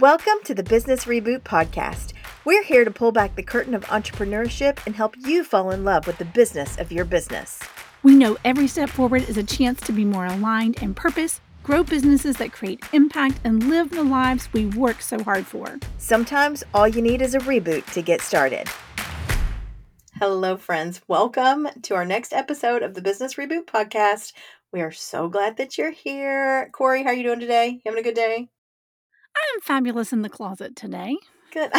Welcome to the Business Reboot Podcast. We're here to pull back the curtain of entrepreneurship and help you fall in love with the business of your business. We know every step forward is a chance to be more aligned in purpose, grow businesses that create impact, and live the lives we work so hard for. Sometimes all you need is a reboot to get started. Hello, friends. Welcome to our next episode of the Business Reboot Podcast. We are so glad that you're here. Corry, how are you doing today? You having a good day? I'm fabulous in the closet today. Good.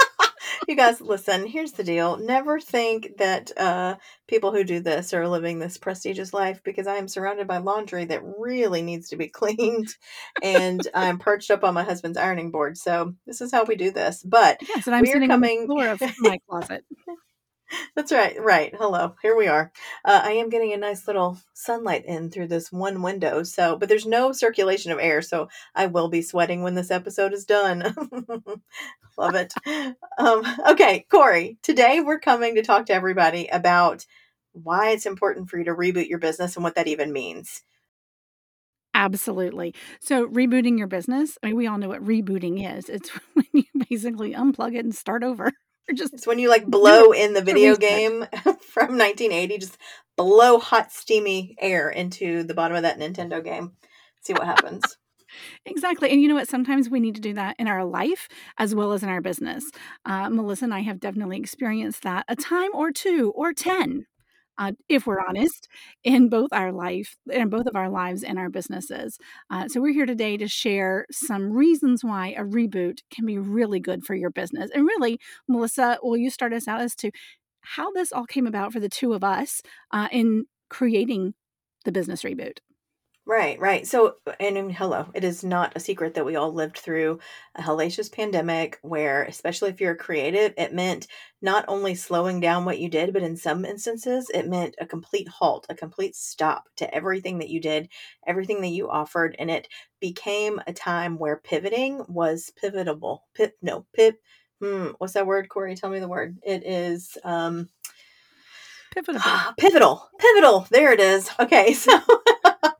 you guys, listen, here's the deal. Never think that uh, people who do this are living this prestigious life because I am surrounded by laundry that really needs to be cleaned. and I'm perched up on my husband's ironing board. So this is how we do this. But yes, and I'm we are sitting coming. on the floor of my closet. That's right. Right. Hello. Here we are. Uh, I am getting a nice little sunlight in through this one window. So, but there's no circulation of air. So I will be sweating when this episode is done. Love it. Um, okay, Corry, today we're coming to talk to everybody about why it's important for you to reboot your business and what that even means. Absolutely. So, rebooting your business, I mean, we all know what rebooting is. It's when you basically unplug it and start over. Or just It's when you like blow in the video game from 1980, just blow hot, steamy air into the bottom of that Nintendo game. See what happens. Exactly. And you know what? Sometimes we need to do that in our life as well as in our business. Uh, Melissa and I have definitely experienced that a time or two or 10. Uh, if we're honest, in both our life, in both of our lives and our businesses. Uh, so we're here today to share some reasons why a reboot can be really good for your business. And really, Melissa, will you start us out as to how this all came about for the two of us uh, in creating the business reboot? Right, right. So, and, and hello, it is not a secret that we all lived through a hellacious pandemic where, especially if you're a creative, it meant not only slowing down what you did, but in some instances, it meant a complete halt, a complete stop to everything that you did, everything that you offered. And it became a time where pivoting was pivotable. Pip, no, pip. Hmm, what's that word, Corry? Tell me the word. It is um, Pivotal. pivotal. Pivotal. There it is. Okay, so.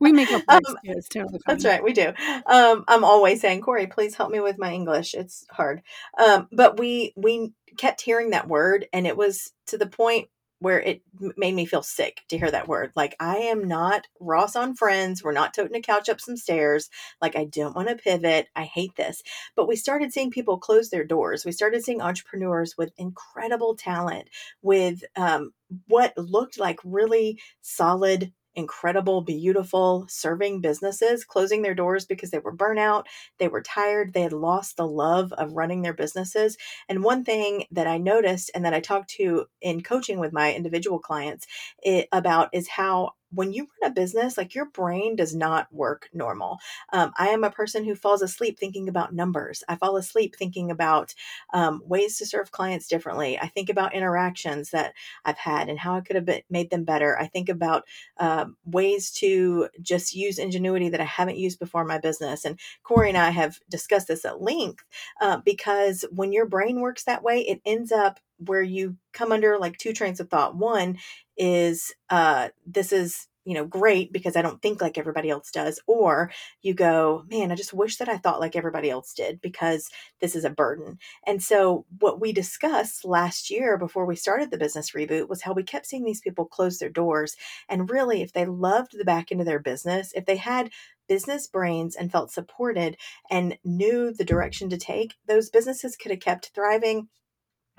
We make up Um, words too. It's totally That's right, we do. Um, I'm always saying, Corry, please help me with my English. It's hard. Um, but we we kept hearing that word, and it was to the point where it made me feel sick to hear that word. Like I am not Ross on Friends. We're not toting a couch up some stairs. Like I don't want to pivot. I hate this. But we started seeing people close their doors. We started seeing entrepreneurs with incredible talent, with um, what looked like really solid incredible, beautiful serving businesses closing their doors because they were burnout, they were tired, they had lost the love of running their businesses. And one thing that I noticed and that I talked to in coaching with my individual clients it, about is how when you run a business, like your brain does not work normal. Um, I am a person who falls asleep thinking about numbers. I fall asleep thinking about um, ways to serve clients differently. I think about interactions that I've had and how I could have been, made them better. I think about um, ways to just use ingenuity that I haven't used before in my business. And Corry and I have discussed this at length uh, because when your brain works that way, it ends up where you come under like two trains of thought. One is uh, this is you know great because I don't think like everybody else does, or you go, man, I just wish that I thought like everybody else did because this is a burden. And so, what we discussed last year before we started the business reboot was how we kept seeing these people close their doors and really, if they loved the back end of their business, if they had business brains and felt supported and knew the direction to take, those businesses could have kept thriving.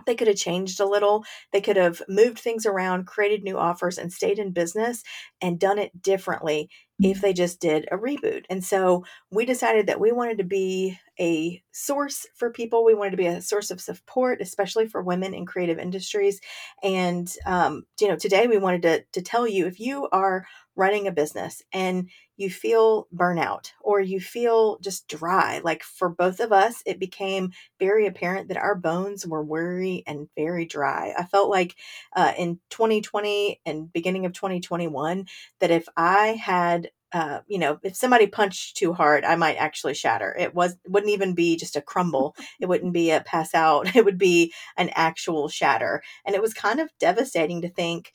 They could have changed a little. They could have moved things around, created new offers, and stayed in business and done it differently if they just did a reboot. And so we decided that we wanted to be a source for people. We wanted to be a source of support, especially for women in creative industries. And um, you know, today we wanted to to tell you if you are running a business and you feel burnout or you feel just dry, like for both of us, it became very apparent that our bones were weary and very dry. I felt like uh, in 2020 and beginning of 2021 that if I had uh, you know, if somebody punched too hard, I might actually shatter. It was wouldn't even be just a crumble. It wouldn't be a pass out. It would be an actual shatter. And it was kind of devastating to think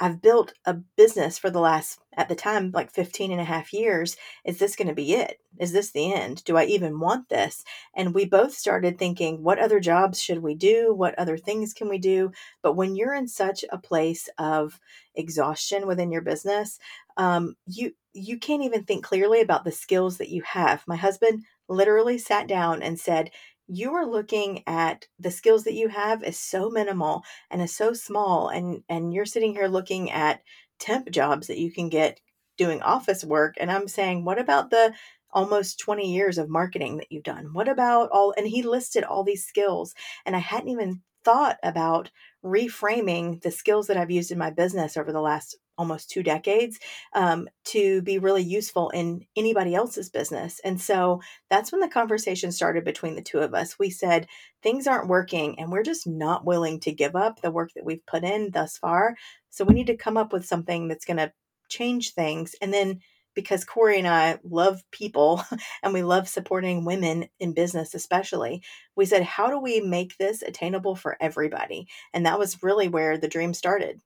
I've built a business for the last, at the time, like 15 and a half years. Is this going to be it? Is this the end? Do I even want this? And we both started thinking, what other jobs should we do? What other things can we do? But when you're in such a place of exhaustion within your business, um, you you can't even think clearly about the skills that you have. My husband literally sat down and said, you are looking at the skills that you have is so minimal and is so small and and you're sitting here looking at temp jobs that you can get doing office work and I'm saying what about the almost 20 years of marketing that you've done? What about all and he listed all these skills and I hadn't even thought about reframing the skills that I've used in my business over the last almost two decades um, to be really useful in anybody else's business. And so that's when the conversation started between the two of us. We said, things aren't working and we're just not willing to give up the work that we've put in thus far. So we need to come up with something that's going to change things. And then because Corry and I love people and we love supporting women in business, especially, we said, how do we make this attainable for everybody? And that was really where the dream started.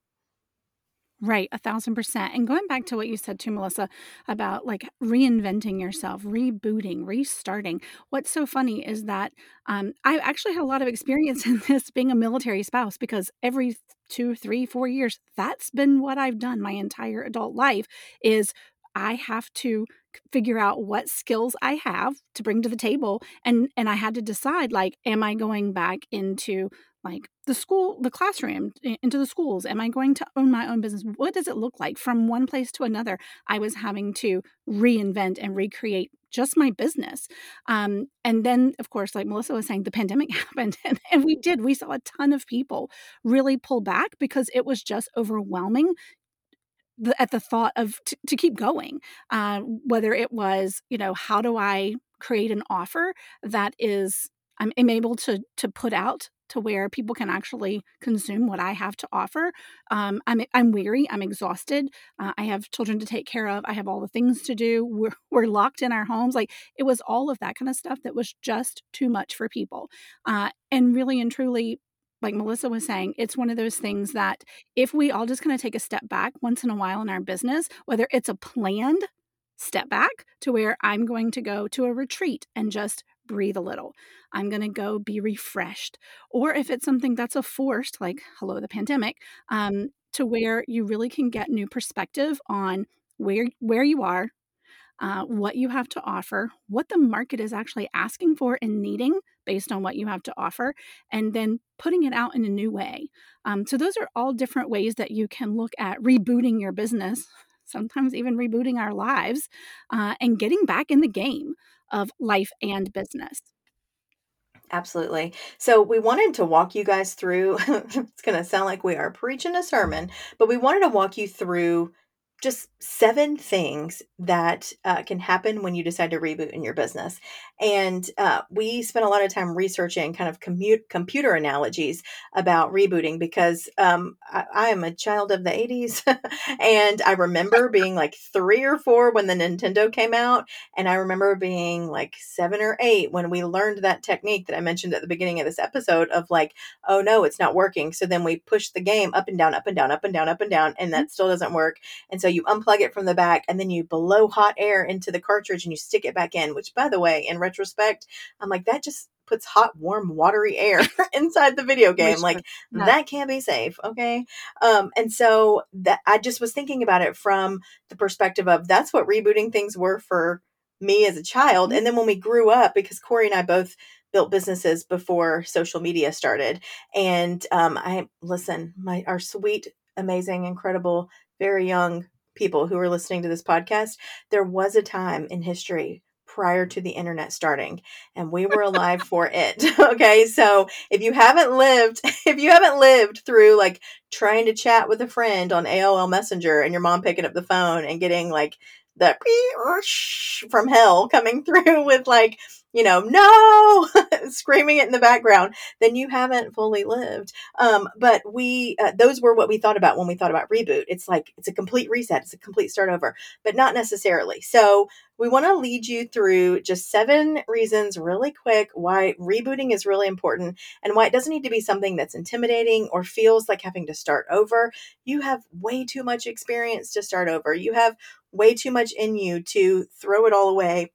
Right, a thousand percent. And going back to what you said to Melissa about like reinventing yourself, rebooting, restarting. What's so funny is that um, I actually had a lot of experience in this being a military spouse because every two, three, four years, that's been what I've done my entire adult life is I have to figure out what skills I have to bring to the table and and I had to decide like am I going back into like the school the classroom into the schools? Am i going to own my own business? What does it look like? From one place to another i was having to reinvent and recreate just my business. Um, and then of course like melissa was saying the pandemic happened and, and we did we saw a ton of people really pull back because it was just overwhelming the, at the thought of t- to keep going uh, whether it was you know how do i create an offer that is I'm, I'm able to to put out to where people can actually consume what I have to offer. Um, I'm I'm weary. I'm exhausted. Uh, I have children to take care of. I have all the things to do. We're we're locked in our homes. Like it was all of that kind of stuff that was just too much for people. Uh, and really and truly, like Melissa was saying, it's one of those things that if we all just kind of take a step back once in a while in our business, whether it's a planned step back to where I'm going to go to a retreat and just breathe a little. I'm going to go be refreshed. Or if it's something that's a forced, like hello, the pandemic, um, to where you really can get new perspective on where where you are, uh, what you have to offer, what the market is actually asking for and needing based on what you have to offer, and then putting it out in a new way. Um, so, those are all different ways that you can look at rebooting your business, sometimes even rebooting our lives, uh, and getting back in the game of life and business. Absolutely. So we wanted to walk you guys through, it's going to sound like we are preaching a sermon, but we wanted to walk you through just seven things that uh, can happen when you decide to reboot in your business. And uh, we spent a lot of time researching kind of commute, computer analogies about rebooting because um, I, I, am a child of the 80s. and I remember being like three or four when the Nintendo came out. And I remember being like seven or eight when we learned that technique that I mentioned at the beginning of this episode of like, oh no, it's not working. So then we push the game up and down, up and down, up and down, up and down, and that still doesn't work. And so you unplug it from the back and then you blow hot air into the cartridge and you stick it back in, which by the way, in retrospect, I'm like, that just puts hot, warm, watery air inside the video game. Which, like that can't be safe. Okay. Um, and so that I just was thinking about it from the perspective of that's what rebooting things were for me as a child. And then when we grew up, because Corry and I both built businesses before social media started. And um, I listen, my our sweet, amazing, incredible, very young people who are listening to this podcast, there was a time in history prior to the internet starting and we were alive for it okay? So if you haven't lived if you haven't lived through like trying to chat with a friend on AOL Messenger and your mom picking up the phone and getting like the from hell coming through with like you know, no, screaming it in the background, then you haven't fully lived. Um, but we, uh, those were what we thought about when we thought about reboot. It's like, it's a complete reset, it's a complete start over, but not necessarily. So we want to lead you through just seven reasons, really quick, why rebooting is really important and why it doesn't need to be something that's intimidating or feels like having to start over. You have way too much experience to start over. You have way too much in you to throw it all away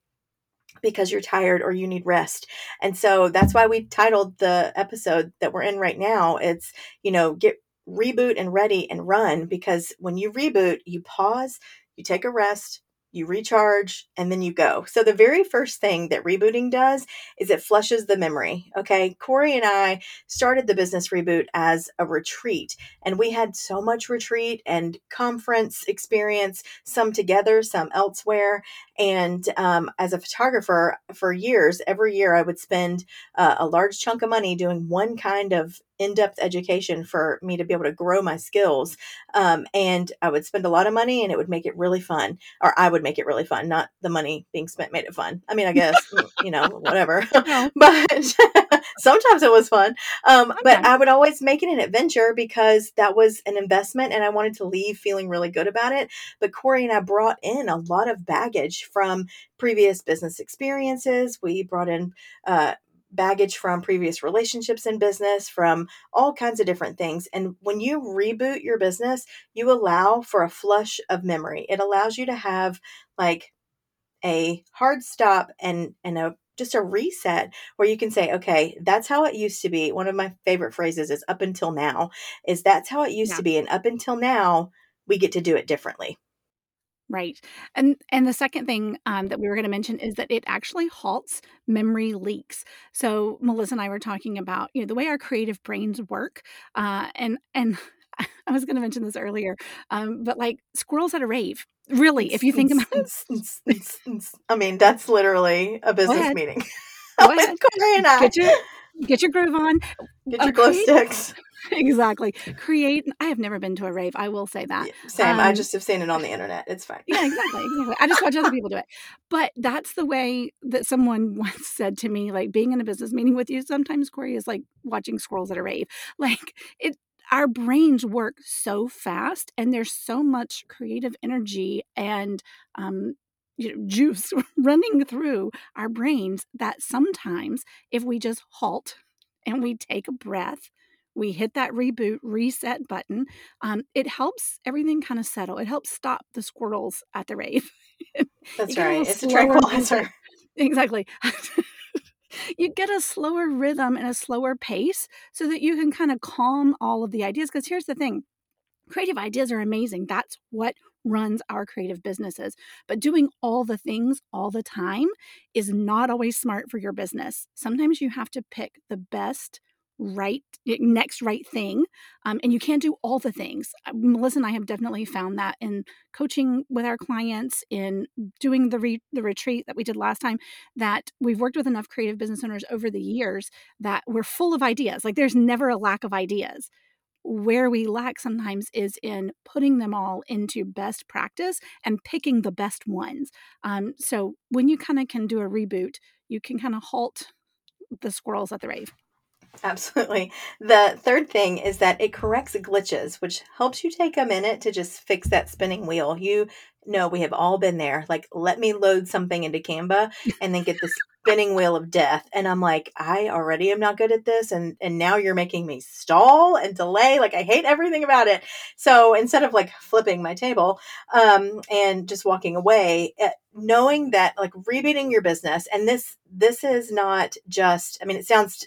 because you're tired or you need rest. And so that's why we titled the episode that we're in right now. It's, you know, get reboot and ready and run because when you reboot, you pause, you take a rest, you recharge, and then you go. So, the very first thing that rebooting does is it flushes the memory. Okay. Corry and I started the business reboot as a retreat, and we had so much retreat and conference experience, some together, some elsewhere. And um, as a photographer for years, every year I would spend uh, a large chunk of money doing one kind of in-depth education for me to be able to grow my skills um, and i would spend a lot of money and it would make it really fun or i would make it really fun not the money being spent made it fun. I mean i guess you know whatever. But sometimes it was fun um, okay. but i would always make it an adventure because that was an investment and i wanted to leave feeling really good about it. But corry and i brought in a lot of baggage from previous business experiences. We brought in uh, baggage from previous relationships in business, from all kinds of different things. And when you reboot your business, you allow for a flush of memory. It allows you to have like a hard stop and and a just a reset where you can say, okay, that's how it used to be. One of my favorite phrases is up until now, is that's how it used yeah. to be. And up until now, we get to do it differently. Right. And and the second thing um, that we were going to mention is that it actually halts memory leaks. So Melissa and I were talking about you know the way our creative brains work, uh, and and I was going to mention this earlier, um, but like squirrels at a rave. Really, if you think about it, I mean that's literally a business meeting. And I. Get your, get your groove on. Get your glow sticks. Exactly. Create. I have never been to a rave. I will say that. Yeah, same. Um, I just have seen it on the internet. It's fine. Yeah, exactly. Exactly. I just watch other people do it. But that's the way that someone once said to me, like being in a business meeting with you. Sometimes Corry is like watching squirrels at a rave. Like it. Our brains work so fast, and there's so much creative energy and um, you know, juice running through our brains that sometimes if we just halt and we take a breath we hit that reboot reset button um, it helps everything kind of settle it helps stop the squirrels at the rave. That's right it's a tranquilizer exactly. You get a slower rhythm and a slower pace so that you can kind of calm all of the ideas because here's the thing creative ideas are amazing that's what runs our creative businesses but doing all the things all the time is not always smart for your business. Sometimes you have to pick the best right next right thing um, and you can't do all the things. Uh, melissa and i have definitely found that in coaching with our clients in doing the re- the retreat that we did last time that we've worked with enough creative business owners over the years that we're full of ideas. Like there's never a lack of ideas. Where we lack sometimes is in putting them all into best practice and picking the best ones. Um, so when you kind of can do a reboot you can kind of halt the squirrels at the rave Absolutely. The third thing is that it corrects glitches, which helps you take a minute to just fix that spinning wheel. You know, we have all been there. Like, let me load something into Canva and then get the spinning wheel of death. And I'm like, I already am not good at this. And, and now you're making me stall and delay. Like, I hate everything about it. So instead of like flipping my table um, and just walking away, eh, knowing that like rebooting your business, and this, this is not just, I mean, it sounds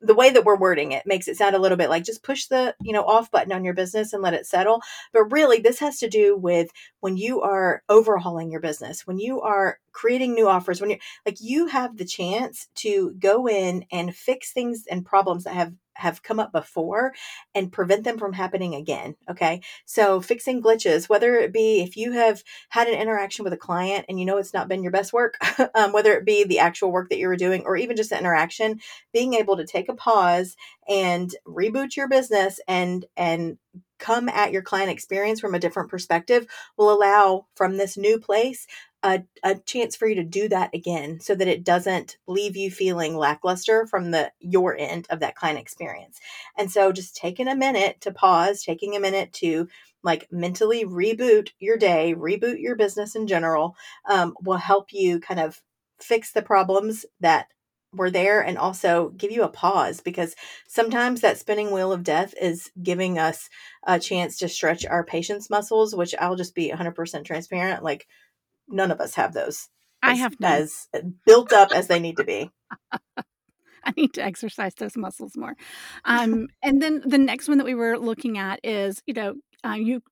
the way that we're wording it makes it sound a little bit like just push the you know off button on your business and let it settle. But really this has to do with when you are overhauling your business when you are creating new offers when you're like you have the chance to go in and fix things and problems that have have come up before and prevent them from happening again. Okay. So fixing glitches, whether it be if you have had an interaction with a client and you know it's not been your best work, um, whether it be the actual work that you were doing or even just the interaction, being able to take a pause and reboot your business and and come at your client experience from a different perspective will allow from this new place a, a chance for you to do that again so that it doesn't leave you feeling lackluster from the your end of that client experience. And so just taking a minute to pause taking a minute to like mentally reboot your day reboot your business in general um, will help you kind of fix the problems that were there and also give you a pause because sometimes that spinning wheel of death is giving us a chance to stretch our patience muscles which i'll just be 100% transparent like none of us have those I as, have none. as built up as they need to be I need to exercise those muscles more. Um, and then the next one that we were looking at is, you know, uh, you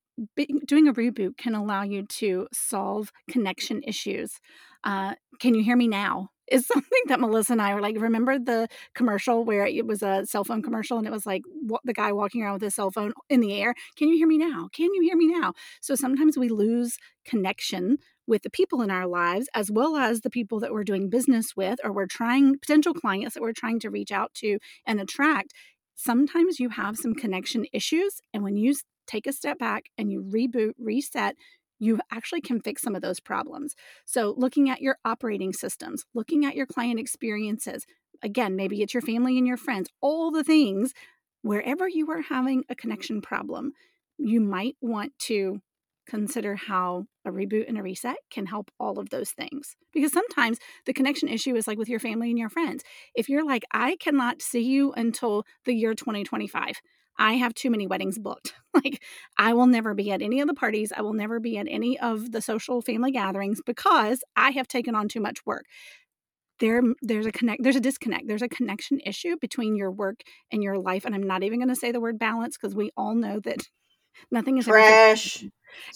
doing a reboot can allow you to solve connection issues. Uh, can you hear me now? Is something that Melissa and I were like. Remember the commercial where it was a cell phone commercial and it was like the guy walking around with his cell phone in the air. Can you hear me now? Can you hear me now? So sometimes we lose connection with the people in our lives as well as the people that we're doing business with or we're trying potential clients that we're trying to reach out to and attract sometimes you have some connection issues and when you take a step back and you reboot reset you actually can fix some of those problems so looking at your operating systems looking at your client experiences again maybe it's your family and your friends all the things wherever you are having a connection problem you might want to consider how a reboot and a reset can help all of those things. Because sometimes the connection issue is like with your family and your friends. If you're like, I cannot see you until the year 2025, I have too many weddings booked. like, I will never be at any of the parties. I will never be at any of the social family gatherings because I have taken on too much work. There, there's a connect there's a disconnect there's a connection issue between your work and your life and i'm not even going to say the word balance because we all know that nothing is trash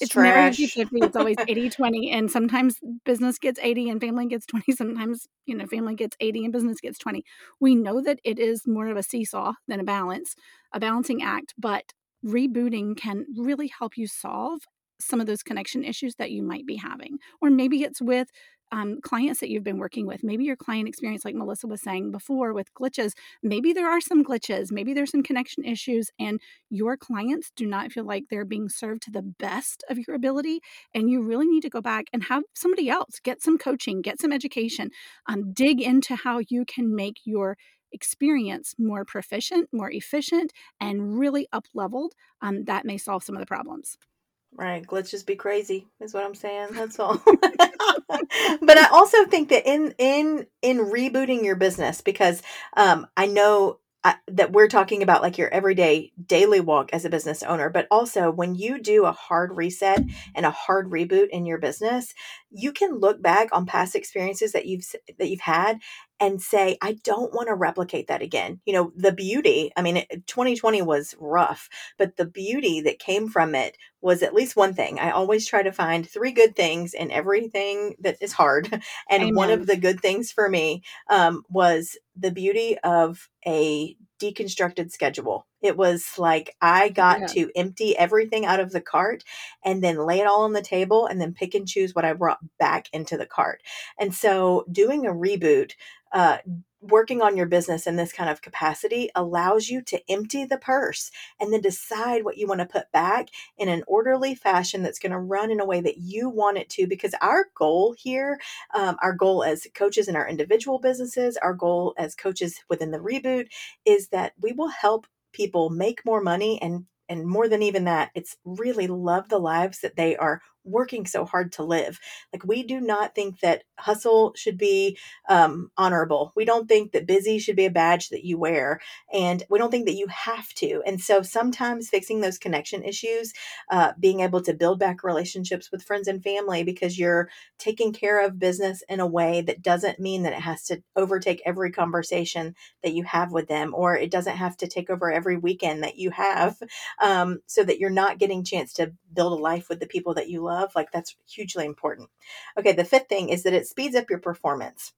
it's never 50 50 it's always 80 20 and sometimes business gets 80 and family gets 20 sometimes you know family gets 80 and business gets 20 we know that it is more of a seesaw than a balance a balancing act but rebooting can really help you solve some of those connection issues that you might be having or maybe it's with um, clients that you've been working with. Maybe your client experience, like Melissa was saying before, with glitches, maybe there are some glitches, maybe there's some connection issues, and your clients do not feel like they're being served to the best of your ability. And you really need to go back and have somebody else get some coaching, get some education, um, dig into how you can make your experience more proficient, more efficient, and really up leveled. Um, that may solve some of the problems. Right. Let's just be crazy is what I'm saying. That's all. but I also think that in in in rebooting your business because um I know that we're talking about like your everyday daily walk as a business owner but also when you do a hard reset and a hard reboot in your business you can look back on past experiences that you've that you've had and say i don't want to replicate that again you know the beauty i mean 2020 was rough but the beauty that came from it was at least one thing i always try to find three good things in everything that is hard and Amen. one of the good things for me um, was the beauty of a deconstructed schedule. It was like I got yeah. to empty everything out of the cart and then lay it all on the table and then pick and choose what I brought back into the cart. And so doing a reboot uh, working on your business in this kind of capacity allows you to empty the purse and then decide what you want to put back in an orderly fashion that's going to run in a way that you want it to. Because our goal here, um, our goal as coaches in our individual businesses, our goal as coaches within the reboot is that we will help people make more money and and more than even that, it's really love the lives that they are working so hard to live. Like, we do not think that hustle should be um, honorable. We don't think that busy should be a badge that you wear. And we don't think that you have to. And so sometimes fixing those connection issues, uh, being able to build back relationships with friends and family because you're taking care of business in a way that doesn't mean that it has to overtake every conversation that you have with them or it doesn't have to take over every weekend that you have um, so that you're not getting chance to build a life with the people that you love love, like that's hugely important. Okay, the fifth thing is that it speeds up your performance.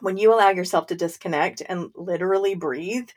When you allow yourself to disconnect and literally breathe,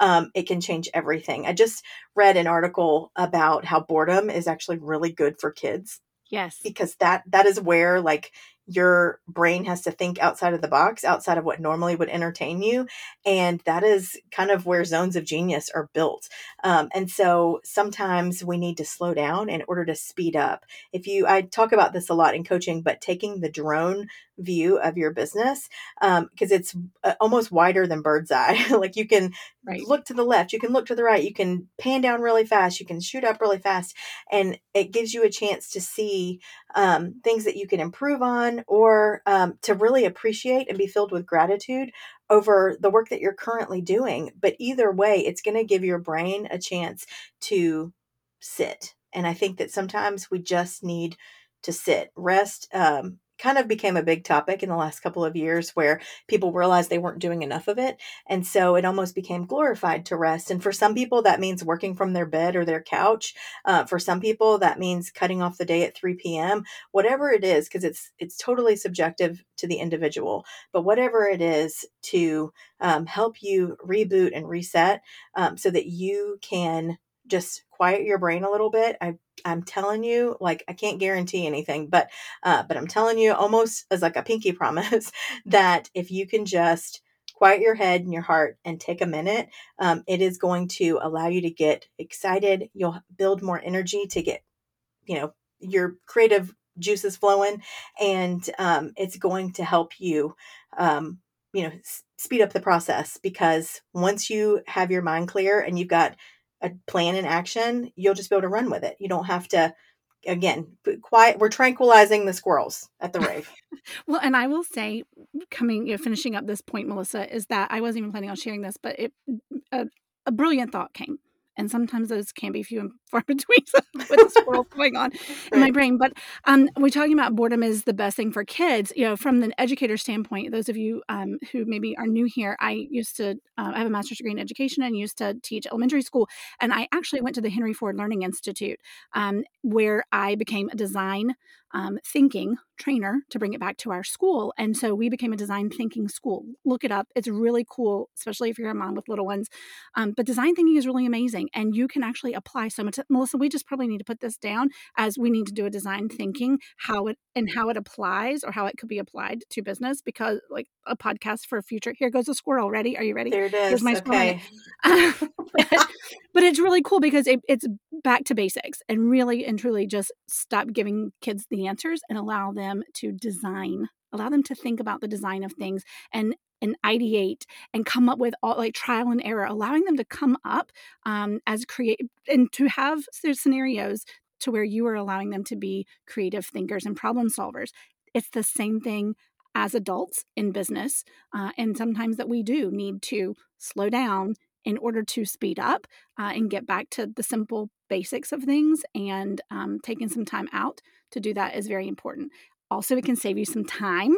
um, it can change everything. I just read an article about how boredom is actually really good for kids Yes. Because that that is where like your brain has to think outside of the box, outside of what normally would entertain you. And that is kind of where zones of genius are built. Um, and so sometimes we need to slow down in order to speed up. If you, I talk about this a lot in coaching, but taking the drone view of your business because um, it's uh, almost wider than bird's eye. like you can right. look to the left, you can look to the right, you can pan down really fast, you can shoot up really fast, and it gives you a chance to see um, things that you can improve on or um, to really appreciate and be filled with gratitude over the work that you're currently doing. But either way, it's going to give your brain a chance to sit. And I think that sometimes we just need to sit, rest, um, kind of became a big topic in the last couple of years where people realized they weren't doing enough of it. And so it almost became glorified to rest. And for some people, that means working from their bed or their couch. Uh, for some people, that means cutting off the day at 3 p.m. Whatever it is, because it's it's totally subjective to the individual. But whatever it is to um, help you reboot and reset um, so that you can just quiet your brain a little bit. I I'm telling you, like I can't guarantee anything, but uh, but I'm telling you almost as like a pinky promise that if you can just quiet your head and your heart and take a minute, um, it is going to allow you to get excited. You'll build more energy to get, you know, your creative juices flowing, and um, it's going to help you, um, you know, s- speed up the process because once you have your mind clear and you've got a plan in action, you'll just be able to run with it. You don't have to again quiet we're tranquilizing the squirrels at the rave well and i will say coming you know finishing up this point melissa is that i wasn't even planning on sharing this but it a, a brilliant thought came and sometimes those can be few and far between with the squirrel going on in my brain. But um, we're talking about boredom is the best thing for kids. You know, from the educator standpoint, those of you um, who maybe are new here, I used to uh, I have a master's degree in education and used to teach elementary school, and I actually went to the Henry Ford Learning Institute, um, where I became a design um, thinking trainer to bring it back to our school. And so we became a design thinking school. Look it up. It's really cool, especially if you're a mom with little ones. Um, but design thinking is really amazing. And you can actually apply so much. Melissa, we just probably need to put this down as we need to do a design thinking, how it and how it applies or how it could be applied to business because like a podcast for a future. Here goes a squirrel. Ready? Are you ready? There it is. Here's my okay. but, but it's really cool because it, it's back to basics and really and truly just stop giving kids the answers and allow them to design allow them to think about the design of things and and ideate and come up with all like trial and error allowing them to come up um, as create and to have their scenarios to where you are allowing them to be creative thinkers and problem solvers. It's the same thing as adults in business uh, and sometimes that we do need to slow down in order to speed up uh, and get back to the simple basics of things and um, taking some time out to do that is very important also it can save you some time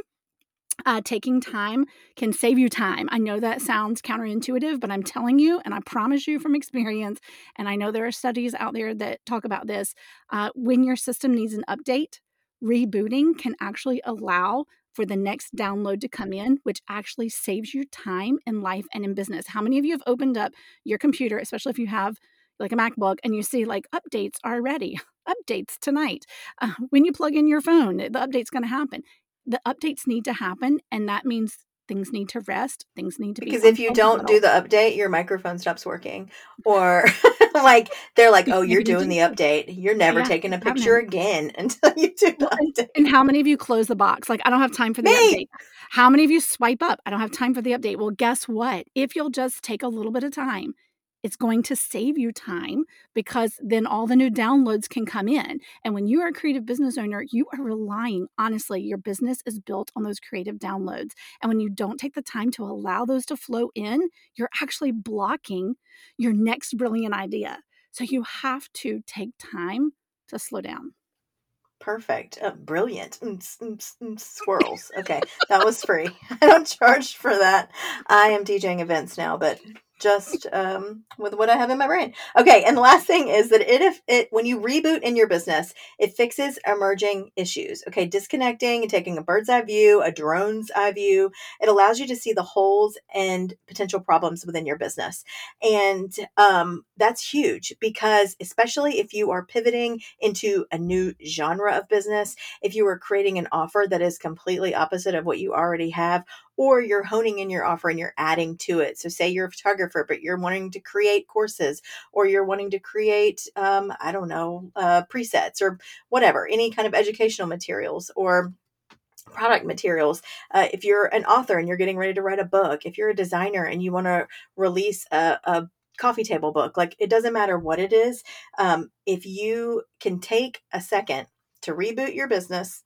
uh, taking time can save you time. I know that sounds counterintuitive, but I'm telling you, and I promise you from experience, and I know there are studies out there that talk about this. Uh, when your system needs an update, rebooting can actually allow for the next download to come in, which actually saves you time in life and in business. How many of you have opened up your computer, especially if you have like a MacBook, and you see like updates are ready, updates tonight? Uh, when you plug in your phone, the update's going to happen. The updates need to happen, and that means things need to rest things need to be because be if you don't do the update your microphone stops working or like they're like oh you're doing the update. You're never yeah, taking a picture again until you do the update. and how many of you close the box? Like i don't have time for the Me. update. How many of you swipe up? I don't have time for the update. Well guess what? If you'll just take a little bit of time it's going to save you time because then all the new downloads can come in. And when you are a creative business owner, you are relying, honestly, your business is built on those creative downloads. And when you don't take the time to allow those to flow in, you're actually blocking your next brilliant idea. So you have to take time to slow down. Perfect. Uh, brilliant. Mm, mm, mm, squirrels. Okay. That was free. I don't charge for that. I am DJing events now, but just um, with what I have in my brain. Okay, and the last thing is that it if it when you reboot in your business, it fixes emerging issues. Okay, disconnecting and taking a bird's eye view, a drone's eye view, it allows you to see the holes and potential problems within your business, and um, that's huge because especially if you are pivoting into a new genre of business, if you are creating an offer that is completely opposite of what you already have or you're honing in your offer and you're adding to it. So, say you're a photographer, but you're wanting to create courses, or you're wanting to create, um, I don't know, uh, presets or whatever, any kind of educational materials or product materials. Uh, if you're an author and you're getting ready to write a book, if you're a designer and you want to release a, a coffee table book, like it doesn't matter what it is. Um, if you can take a second to reboot your business,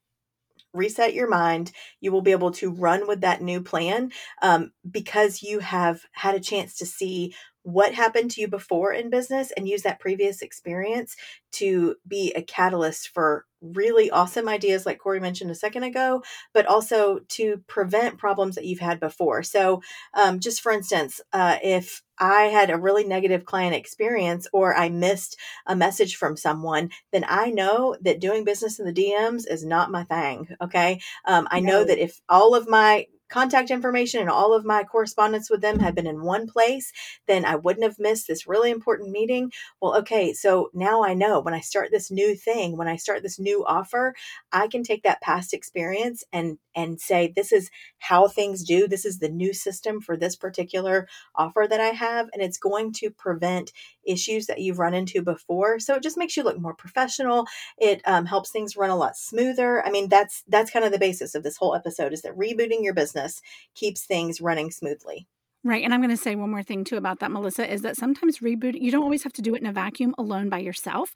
reset your mind, you will be able to run with that new plan um, because you have had a chance to see what happened to you before in business and use that previous experience to be a catalyst for really awesome ideas like Corry mentioned a second ago, but also to prevent problems that you've had before. So, um, just for instance, uh, if I had a really negative client experience or I missed a message from someone, then I know that doing business in the DMs is not my thing. Okay. Um, I know that if all of my contact information and all of my correspondence with them had been in one place, then I wouldn't have missed this really important meeting. Well, okay, so now I know when I start this new thing, when I start this new offer, I can take that past experience and and say this is how things do. This is the new system for this particular offer that I have and it's going to prevent issues that you've run into before. So it just makes you look more professional. It um, helps things run a lot smoother. I mean, that's that's kind of the basis of this whole episode is that rebooting your business keeps things running smoothly. Right. And I'm going to say one more thing too about that, Melissa, is that sometimes reboot, you don't always have to do it in a vacuum alone by yourself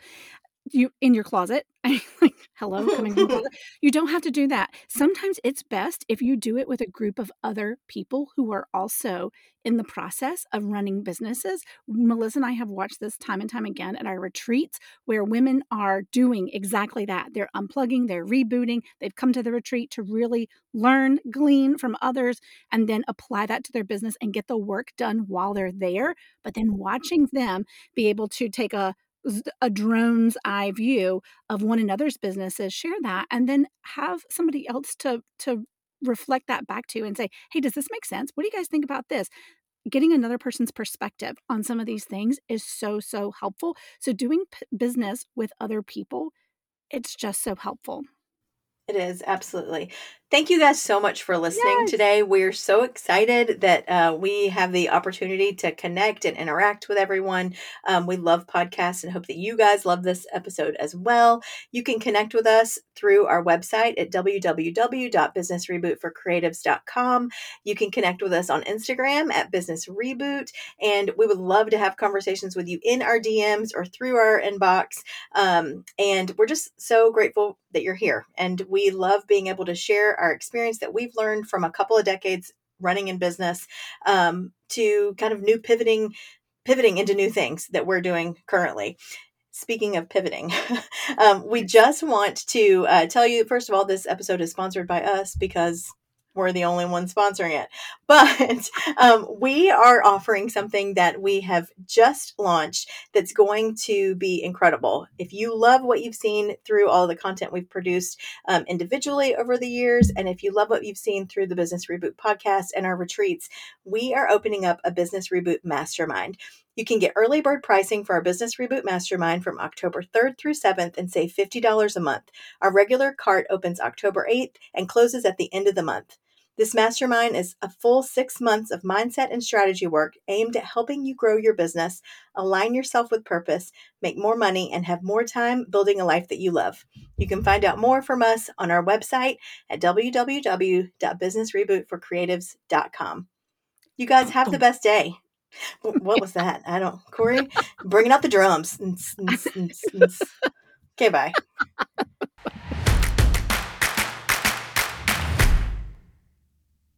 you in your closet. I like, hello, coming from closet. You don't have to do that. Sometimes it's best if you do it with a group of other people who are also in the process of running businesses. Melissa and I have watched this time and time again at our retreats where women are doing exactly that. They're unplugging, they're rebooting, they've come to the retreat to really learn, glean from others, and then apply that to their business and get the work done while they're there. But then watching them be able to take a a drone's eye view of one another's businesses share that and then have somebody else to to reflect that back to and say hey does this make sense? What do you guys think about this? Getting another person's perspective on some of these things is so so helpful. So doing p- business with other people it's just so helpful. It is absolutely Thank you guys so much for listening yes. today. We're so excited that uh, we have the opportunity to connect and interact with everyone. Um, we love podcasts and hope that you guys love this episode as well. You can connect with us through our website at www.businessrebootforcreatives.com. You can connect with us on Instagram at Business Reboot, and we would love to have conversations with you in our DMs or through our inbox. Um, and we're just so grateful that you're here, and we love being able to share our experience that we've learned from a couple of decades running in business um, to kind of new pivoting pivoting into new things that we're doing currently. Speaking of pivoting, um, we just want to uh, tell you first of all, this episode is sponsored by us because we're the only one sponsoring it. But um, we are offering something that we have just launched that's going to be incredible. If you love what you've seen through all the content we've produced um, individually over the years, and if you love what you've seen through the Business Reboot podcast and our retreats, we are opening up a Business Reboot Mastermind. You can get early bird pricing for our Business Reboot Mastermind from October 3rd through 7th and save $50 a month. Our regular cart opens October 8th and closes at the end of the month. This mastermind is a full six months of mindset and strategy work aimed at helping you grow your business, align yourself with purpose, make more money, and have more time building a life that you love. You can find out more from us on our website at www.businessrebootforcreatives.com. You guys have the best day. What was that? I don't. Corry, bringing out the drums. Okay, bye.